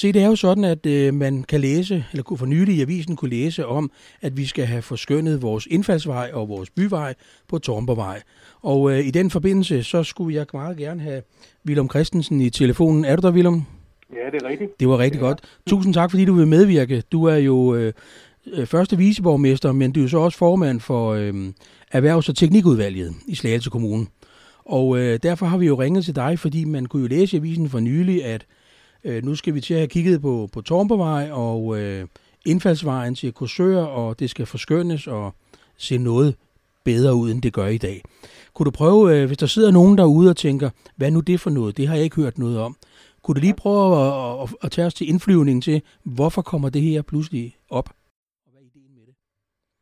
Se, det er jo sådan, at øh, man kan læse, eller kunne for nylig i avisen kunne læse om, at vi skal have forskønnet vores indfaldsvej og vores byvej på Tormbervej. Og øh, i den forbindelse, så skulle jeg meget gerne have Willem Christensen i telefonen. Er du der, Willem? Ja, det er rigtigt. Det var rigtig ja. godt. Tusind tak, fordi du vil medvirke. Du er jo øh, øh, første viceborgmester, men du er så også formand for øh, Erhvervs- og Teknikudvalget i Slagelse Kommune. Og øh, derfor har vi jo ringet til dig, fordi man kunne jo læse i avisen for nylig, at øh, nu skal vi til at have kigget på, på Tormpervej og øh, indfaldsvejen til Korsør, og det skal forskønnes og se noget bedre ud, end det gør i dag. Kunne du prøve, øh, hvis der sidder nogen derude og tænker, hvad nu det for noget? Det har jeg ikke hørt noget om. Kunne du lige prøve at, at, at tage os til indflyvning til, hvorfor kommer det her pludselig op? Og hvad er ideen med det?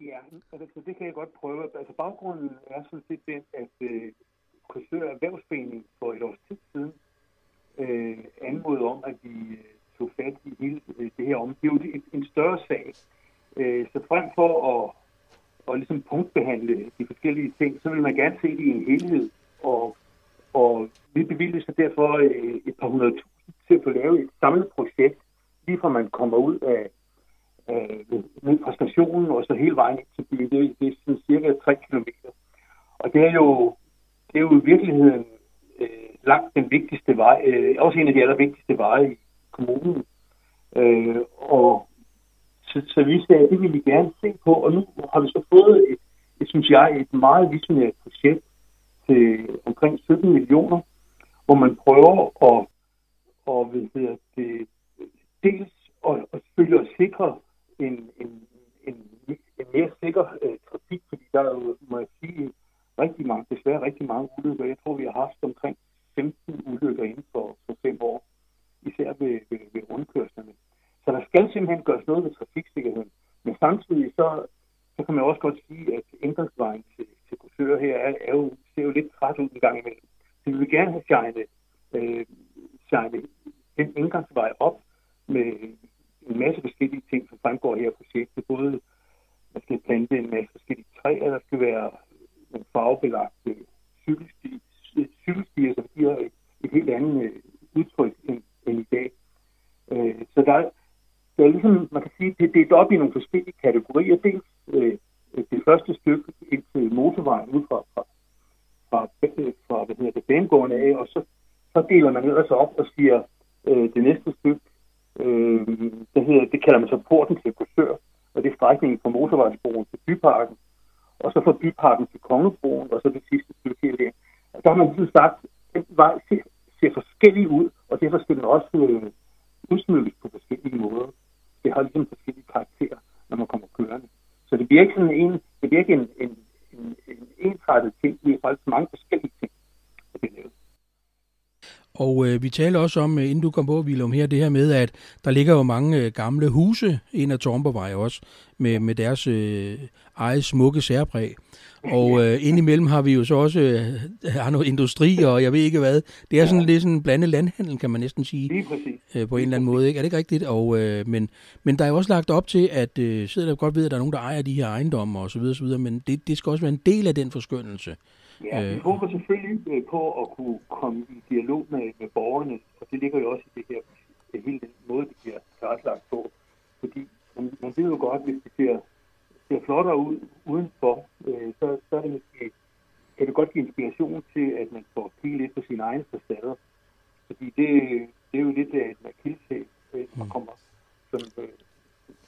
Ja, altså det kan jeg godt prøve. Altså baggrunden er sådan set den, at øh, Korsør Erhvervsforening for et års tid siden øh, anmodet om, at vi øh, tog fat i hele øh, det her om. Det er jo en, større sag. Øh, så frem for at, at ligesom punktbehandle de forskellige ting, så vil man gerne se det i en helhed. Og, og vi bevilger så derfor øh, et par hundrede tusind til at få lavet et samlet projekt, lige fra man kommer ud af øh, ned fra stationen og så hele vejen ind til byen. Det, det er sådan cirka 3 km. Og det er jo, det er jo i virkeligheden langt den vigtigste vej, øh, også en af de allervigtigste veje i kommunen. Øh, og så, så vi sagde, det vil vi gerne se på, og nu har vi så fået et, et synes jeg, et meget visionært projekt til omkring 17 millioner, hvor man prøver at, og, hvad hedder det, dels at, at selvfølgelig at sikre en, en, en, en mere sikker øh, trafik, fordi der er jo, må jeg sige, rigtig mange, desværre rigtig mange ulykker. Jeg tror, vi har haft omkring 15 ulykker inden for, for fem år, især ved, ved, ved rundkørslerne. Så der skal simpelthen gøres noget ved trafiksikkerheden. Men samtidig så, så kan man også godt sige, at indgangsvejen til, til Korsør her er, er jo, ser jo lidt træt ud en gang imellem. Så vi vil gerne have shine, øh, shine den indgangsvej op med en masse forskellige ting, som fremgår her i projektet. Både man skal plante en masse forskellige træer, der skal være nogle farvebelagte cykelstier, cykelstier som giver et, et helt andet øh, udtryk end, end i dag. Øh, så der, der er ligesom, man kan sige, det er delt op i nogle forskellige kategorier. Dels øh, det første stykke ind til motorvejen ud fra, fra, fra, øh, fra hvad hedder det, banegården af, og så, så deler man ellers op og siger, øh, det næste stykke, øh, det, hedder, det kalder man så porten til Korsør, og det er strækningen fra motorvejsbroen til byparken, og så fra byparken til Kongebroen, og så det sidste stykke her der. Der har man ligesom sagt, at vej ser, ser forskellig ud, og derfor skal den også øh, udsmykkes på forskellige måder. Det har ligesom forskellige karakterer, når man kommer kørende. Så det bliver ikke sådan en, det bliver ikke en, en, en, en ensrettet ting, det er faktisk mange forskellige ting, der bliver lavet. Og øh, vi taler også om, inden du kom på, Willem, her, det her med, at der ligger jo mange øh, gamle huse ind ad Tormbervej også, med, med deres øh, eget smukke særpræg. Og øh, indimellem har vi jo så også øh, har noget industri, og jeg ved ikke hvad. Det er sådan ja. lidt sådan en blandet landhandel, kan man næsten sige. Lige præcis. Øh, på en eller anden måde, ikke? Er det ikke rigtigt? Og, øh, men, men der er jo også lagt op til, at øh, sidder der godt ved, at der er nogen, der ejer de her ejendomme og så videre, så videre men det, det skal også være en del af den forskyndelse. Ja, vi håber selvfølgelig øh, på at kunne komme i dialog med, med borgerne, og det ligger jo også i det her, det hele den måde, det bliver tilrettelagt på. Fordi man, man ved jo godt, hvis det ser, ser flottere ud udenfor, øh, så, så er det måske, kan det godt give inspiration til, at man får kigge lidt på sine egne facader. Fordi det, det er jo lidt af et akilsæl, øh, når man kommer som øh,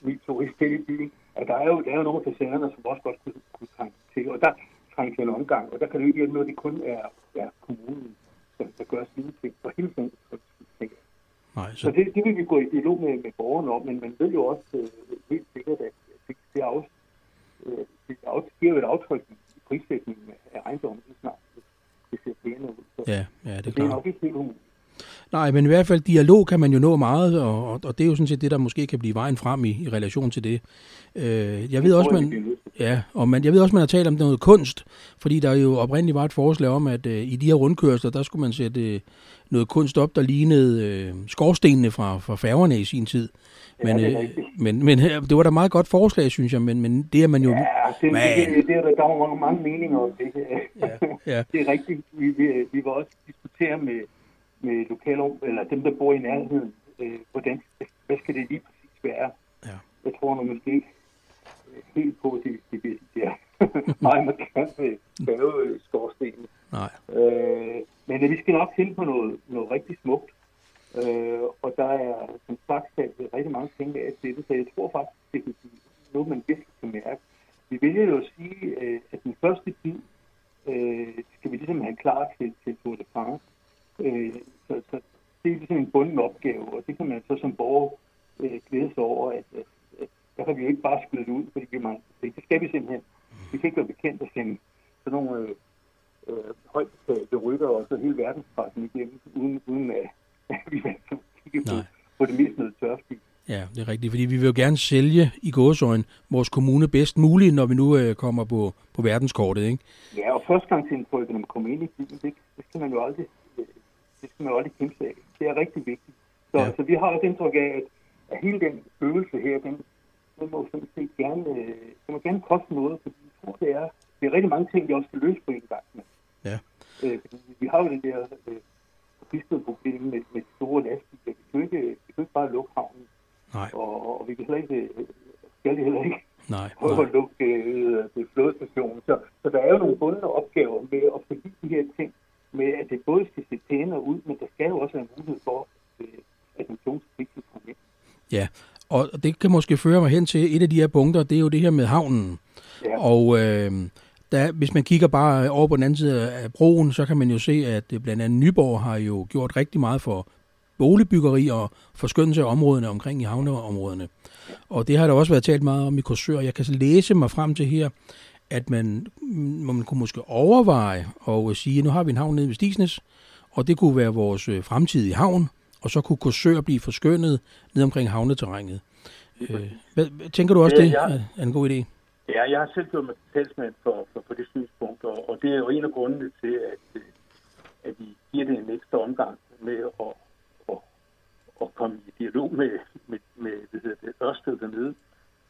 ny turist til i byen. At der er jo, der er jo nogle af facaderne, som også godt kunne, kunne trænge til. Og der, en omgang, og der kan det ikke hjælpe noget, det kun er, er kommunen, der, der gør sine ting for hele tiden. Nej, så... så det, det vil vi gå i dialog med, med borgerne om, men man ved jo også øh, helt sikkert, at det, det, af, øh, det af, giver jo et aftryk i prissætningen af ejendommen, snart det, det ser pæne ud. Så, ja, ja, det er, det er nok ikke helt umuligt. Nej, men i hvert fald dialog kan man jo nå meget, og, og, og det er jo sådan set det, der måske kan blive vejen frem i, i relation til det. Øh, jeg ved også, man, ja, og man, jeg ved også, man har talt om noget kunst, fordi der jo oprindeligt var et forslag om, at øh, i de her rundkørsler, der skulle man sætte øh, noget kunst op, der lignede øh, skorstenene fra, fra færgerne i sin tid. Men, ja, øh, men, men det var da meget godt forslag, synes jeg, men, men det er man jo... Ja, det, man... det, det, det er der, var mange, mange meninger om det. Ja, ja. det er rigtigt. Vi, vi, vi var også diskutere med med lokale, eller dem, der bor i nærheden øh, hvordan, hvad skal det lige præcis være? Ja. Jeg tror nu måske øh, helt på, at det, det, det, det er meget markant med skorstenen. Nej. Øh, men øh, vi skal nok finde på noget, noget rigtig smukt. Øh, og der er som sagt sat rigtig mange ting af til det, så jeg tror faktisk, det kan blive noget, man virkelig kan mærke. Vi vælger jo at sige, øh, at den første tid øh, skal vi ligesom have klar til, til Tour de France. Øh, så, så det er ligesom en bunden opgave, og det kan man så som borger øh, glæde sig over, at, at, at der kan vi jo ikke bare skyde det ud, fordi vi mangler det. Det skal vi simpelthen. Vi kan ikke være bekendt at sende sådan nogle øh, øh, højt betalte rytter og så hele verdenspressen igennem, uden, uden at, at vi kigge på, på det mest noget tørftig. Ja, det er rigtigt, fordi vi vil jo gerne sælge i gåsøjen vores kommune bedst muligt, når vi nu øh, kommer på, på verdenskortet, ikke? Ja, og førstegangsindtrykket, når man kommer ind i byen, det, det skal man jo aldrig, det skal man jo aldrig kæmpe af. Det er rigtig vigtigt. Så, ja. så vi har også indtryk af, at, at hele den følelse her, den, den må sådan set gerne, den må gerne koste noget, fordi jeg tror, det er, det er rigtig mange ting, vi også skal løse på en gang med. Ja. Øh, vi har jo det der øh, problem med, med store lastbiler. Vi kan ikke, vi kan ikke bare lukke havnen. Nej. Og, og vi kan heller ikke, skal det heller ikke nej, prøve nej. at lukke øh, det flådestationen. Så, så der er jo nogle bundne opgaver med at forbi de her ting, med at det både skal se pænere ud, men der skal jo også være mulighed for, øh, at den tunge trafik kan komme ind. Ja, og det kan måske føre mig hen til et af de her punkter, det er jo det her med havnen. Ja. Og øh, der, hvis man kigger bare over på den anden side af broen, så kan man jo se, at blandt andet Nyborg har jo gjort rigtig meget for boligbyggeri og forskyndelse af områdene omkring i havneområdene. Og det har der også været talt meget om i Korsør. Jeg kan så læse mig frem til her, at man, man kunne måske overveje og sige, at nu har vi en havn nede ved Stisnes, og det kunne være vores øh, fremtidige havn, og så kunne Korsør blive forskønnet ned omkring havneterrænet. Øh, hvad, tænker du også, det, det er en god idé? Ja, jeg har selv gjort mig talsmand for, for, for det synspunkt, og, og det er jo en af grundene til, at, at vi giver det en ekstra omgang med at, at, at komme i dialog med, med, med det, det Ørsted dernede.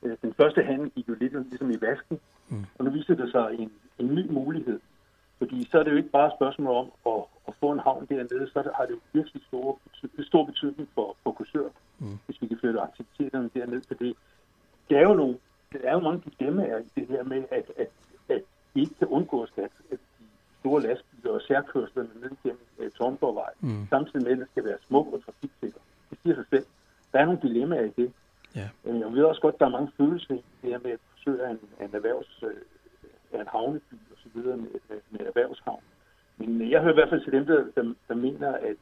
Øh, den første handel gik jo lidt ligesom i vasken, mm. og nu viser det sig en, en ny mulighed. Fordi så er det jo ikke bare et spørgsmål om at, at få en havn dernede, så har det jo virkelig stor, stor betydning for, for Korsør, mm. hvis vi kan flytte aktiviteterne derned. Fordi det er jo nogle der er jo mange dilemmaer i det her med, at, at, at vi ikke kan undgå at, at de store lastbiler og særkørslerne ned gennem uh, Tornborgvej, mm. samtidig med, at det skal være smuk og trafiksikker. Det siger sig selv. Der er nogle dilemmaer i det. Ja. Uh, jeg ved også godt, at der er mange følelser i det her med at forsøge en, en erhvervs, uh, en havneby og så videre med, med, med erhvervshavn. Men jeg hører i hvert fald til dem, der, der, der mener, at,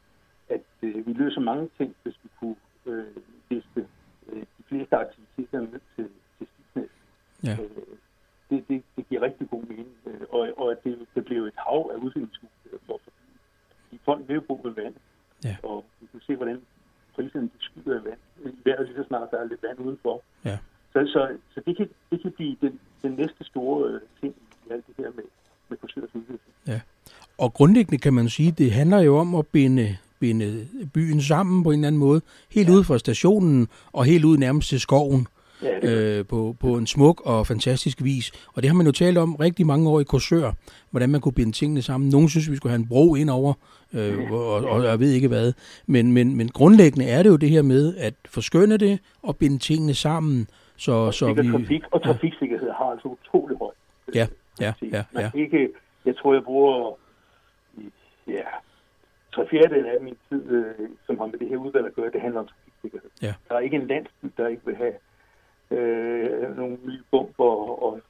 at uh, vi løser mange ting, hvis vi kunne uh, liste uh, de fleste aktiviteter ned til Ja. Øh, det, det, det giver rigtig god mening. Øh, og, og at det, det bliver et hav af udviklingsmuligheder for fordi folk vil jo bo ved vand. Ja. Og vi kan se, hvordan priserne de skyder i vand. I vejret lige så snart der er lidt vand udenfor. Ja. Så, så, så det, kan, det kan blive den, den næste store øh, ting i alt det her med, med kursørets udvikling. Ja. Og grundlæggende kan man sige, det handler jo om at binde, binde byen sammen på en eller anden måde. Helt ja. ud fra stationen og helt ud nærmest til skoven ja, øh, på, på en smuk og fantastisk vis. Og det har man jo talt om rigtig mange år i Korsør, hvordan man kunne binde tingene sammen. Nogle synes, vi skulle have en bro ind over, øh, ja. og, og jeg ved ikke hvad. Men, men, men grundlæggende er det jo det her med at forskønne det og binde tingene sammen. Så, og så vi, trafik, og trafiksikkerhed har altså utrolig højt. Ja, ja, ja. ja. Ikke, jeg tror, jeg bruger ja, tre fjerdedel af min tid, øh, som har med det her udvalg at gøre, det handler om trafiksikkerhed. Ja. Der er ikke en landsby, der ikke vil have øh, nogle nye bomber og, og,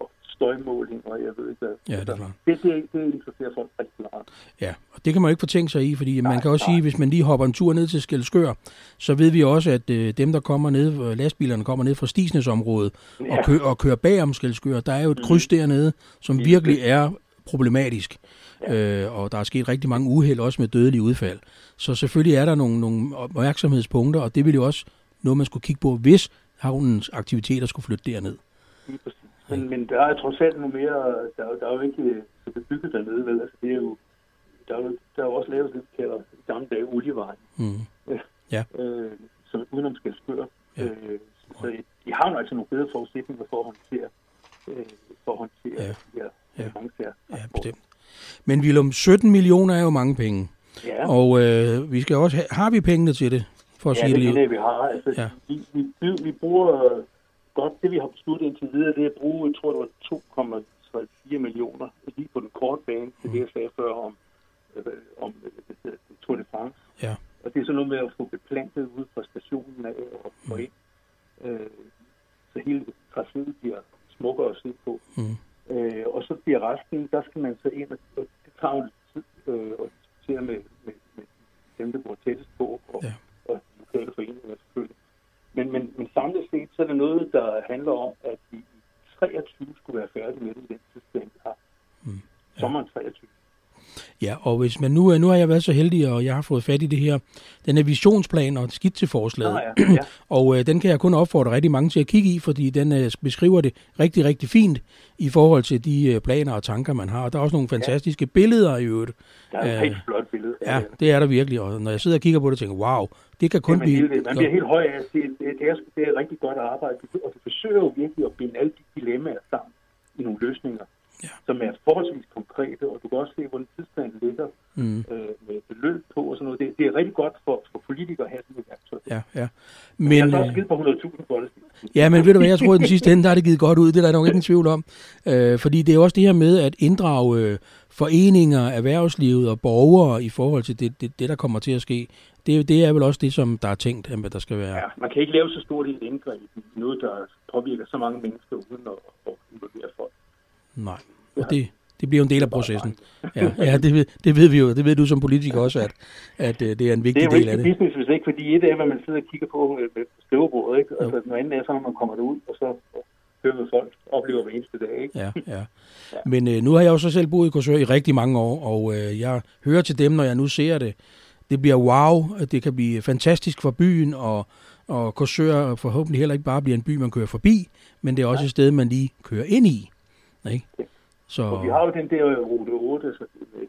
og støjmåling, og jeg ved ikke hvad. Ja, det er klart. Det, det, det interesserer folk rigtig meget. Ja, og det kan man jo ikke fortænke sig i, fordi nej, man kan også nej. sige, hvis man lige hopper en tur ned til Skelskør, så ved vi også, at øh, dem, der kommer ned, lastbilerne kommer ned fra Stisnesområdet ja. og, kø, og kører bag om Skelskør, der er jo et mm. kryds dernede, som ja. virkelig er problematisk. Ja. Øh, og der er sket rigtig mange uheld, også med dødelige udfald. Så selvfølgelig er der nogle, nogle opmærksomhedspunkter, og det vil jo også noget, man skulle kigge på, hvis havnens aktiviteter skulle flytte derned. Lige præcis. Men, men der er trods alt noget mere, der, der er jo ikke bebygget dernede, vel? Altså, det er jo, der er jo, der er jo også lavet det, vi kalder i gamle dage olievejen. Mm. Ja. Øh, som udenom skal spørge. Ja. Øh, så de har jo altså nogle bedre forudsætninger for at håndtere, øh, for at håndtere ja. de her ja. mange her. Ja, bestemt. Men Willem, 17 millioner er jo mange penge. Ja. Og øh, vi skal også have, har vi pengene til det? for at Ja, sige det det er det, vi har. Altså, Ja. Ja. vi, bruger godt, det vi har besluttet indtil videre, det er at bruge, jeg tror det var 2,4 millioner lige på den korte bane til det, jeg sagde før om, øh, om øh, Tour de France. Ja. Og det er sådan noget med at få beplantet ud fra stationen af og få ind. Øh, så hele tracéet bliver smukkere at se på. Mm. Øh, og så bliver resten, der skal man så ind, og og det tager jo lidt tid øh, at diskutere med, med, med dem, der bor tættest på, og, ja. og lokale foreninger selvfølgelig. Men, men, men samlet set, så er det noget, der handler om, at vi i 23 skulle være færdige med det i den tidsplan, vi har. Mm. Ja. Sommeren 23. Ja, og hvis man nu, nu har jeg været så heldig, og jeg har fået fat i det her, den her visionsplan og skitseforslaget, Nå, ja. ja. og øh, den kan jeg kun opfordre rigtig mange til at kigge i, fordi den øh, beskriver det rigtig, rigtig fint i forhold til de øh, planer og tanker, man har. Og der er også nogle fantastiske billeder i øvrigt. Der er et Øh, helt flot billede. Ja, det er der virkelig, og når jeg sidder og kigger på det, tænker wow, det kan kun Jamen, blive... hele, man bliver helt høj af at se, det, det, er, det er rigtig godt arbejde, og du forsøger jo virkelig at binde alle de dilemmaer sammen i nogle løsninger, Ja. som er forholdsvis konkrete, og du kan også se, hvordan tidsplanen ligger Mm, øh, med beløb på og sådan noget. Det, det er rigtig godt for, for politikere at have sådan et værktøj. ja, ja. Men, jeg Men, har så også øh, givet på 100.000 for det. Ja, men ved du hvad, jeg tror, at den sidste ende, der er det givet godt ud. Det er der nok ikke en tvivl om. Øh, fordi det er også det her med at inddrage øh, foreninger, erhvervslivet og borgere i forhold til det, det, det der kommer til at ske. Det, det er vel også det, som der er tænkt, at der skal være. Ja, man kan ikke lave så stort et indgreb i noget, der påvirker så mange mennesker uden at, at involvere folk. Nej, og det, det bliver en del af processen. Ja, ja det, ved, det ved vi jo. Det ved du som politiker også, at, at øh, det er en Det vigtig er jo del ikke af det. business, hvis ikke, fordi et er, hvad man sidder og kigger på med, skrivebordet, ikke? Altså, noget andet er så, når man kommer derud, og så hører med folk, oplever hver eneste dag, ikke? Ja, ja. Men øh, nu har jeg jo så selv boet i Korsør i rigtig mange år, og øh, jeg hører til dem, når jeg nu ser det. Det bliver wow, det kan blive fantastisk for byen, og, og Korsør forhåbentlig heller ikke bare bliver en by, man kører forbi, men det er også et sted, man lige kører ind i. Ikke? Så, Og vi har jo den der rute 8, altså øh,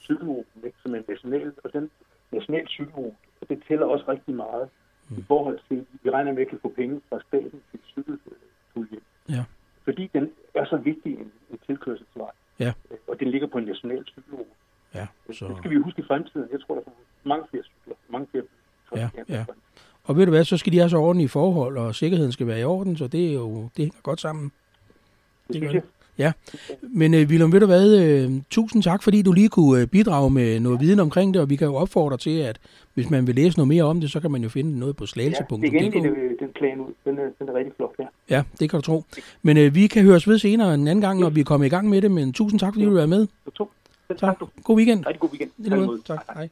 cykelruten, ikke, som er national, og den national cykelrute, og det tæller også rigtig meget Mm. i forhold til, vi regner med at kan få penge fra staten til cykelpulje. Ja. Fordi den er så vigtig en, en tilkørselsvej. Ja. Øh, Og den ligger på en national cykelrute. ja, Så. Det skal vi huske i fremtiden. Jeg tror, der kommer mange flere cykler, mange flere Ja, ja. Og ved du hvad, så skal de have så ordentlige forhold, og sikkerheden skal være i orden, så det er jo det hænger godt sammen. Det Det gør synes jeg. Men øh, Willem, ved du hvad, øh, tusind tak, fordi du lige kunne øh, bidrage med noget viden omkring det, og vi kan jo opfordre til, at hvis man vil læse noget mere om det, så kan man jo finde noget på Ja, slagelse.dk. det er igen den, den plan ud. Den er, den er rigtig flot, ja. Ja, det kan du tro. Men øh, vi kan høres ved senere en anden gang, når vi er kommet i gang med det, men tusind tak, fordi du var med. Tak. God weekend. Rigtig god weekend. Tak. Hej.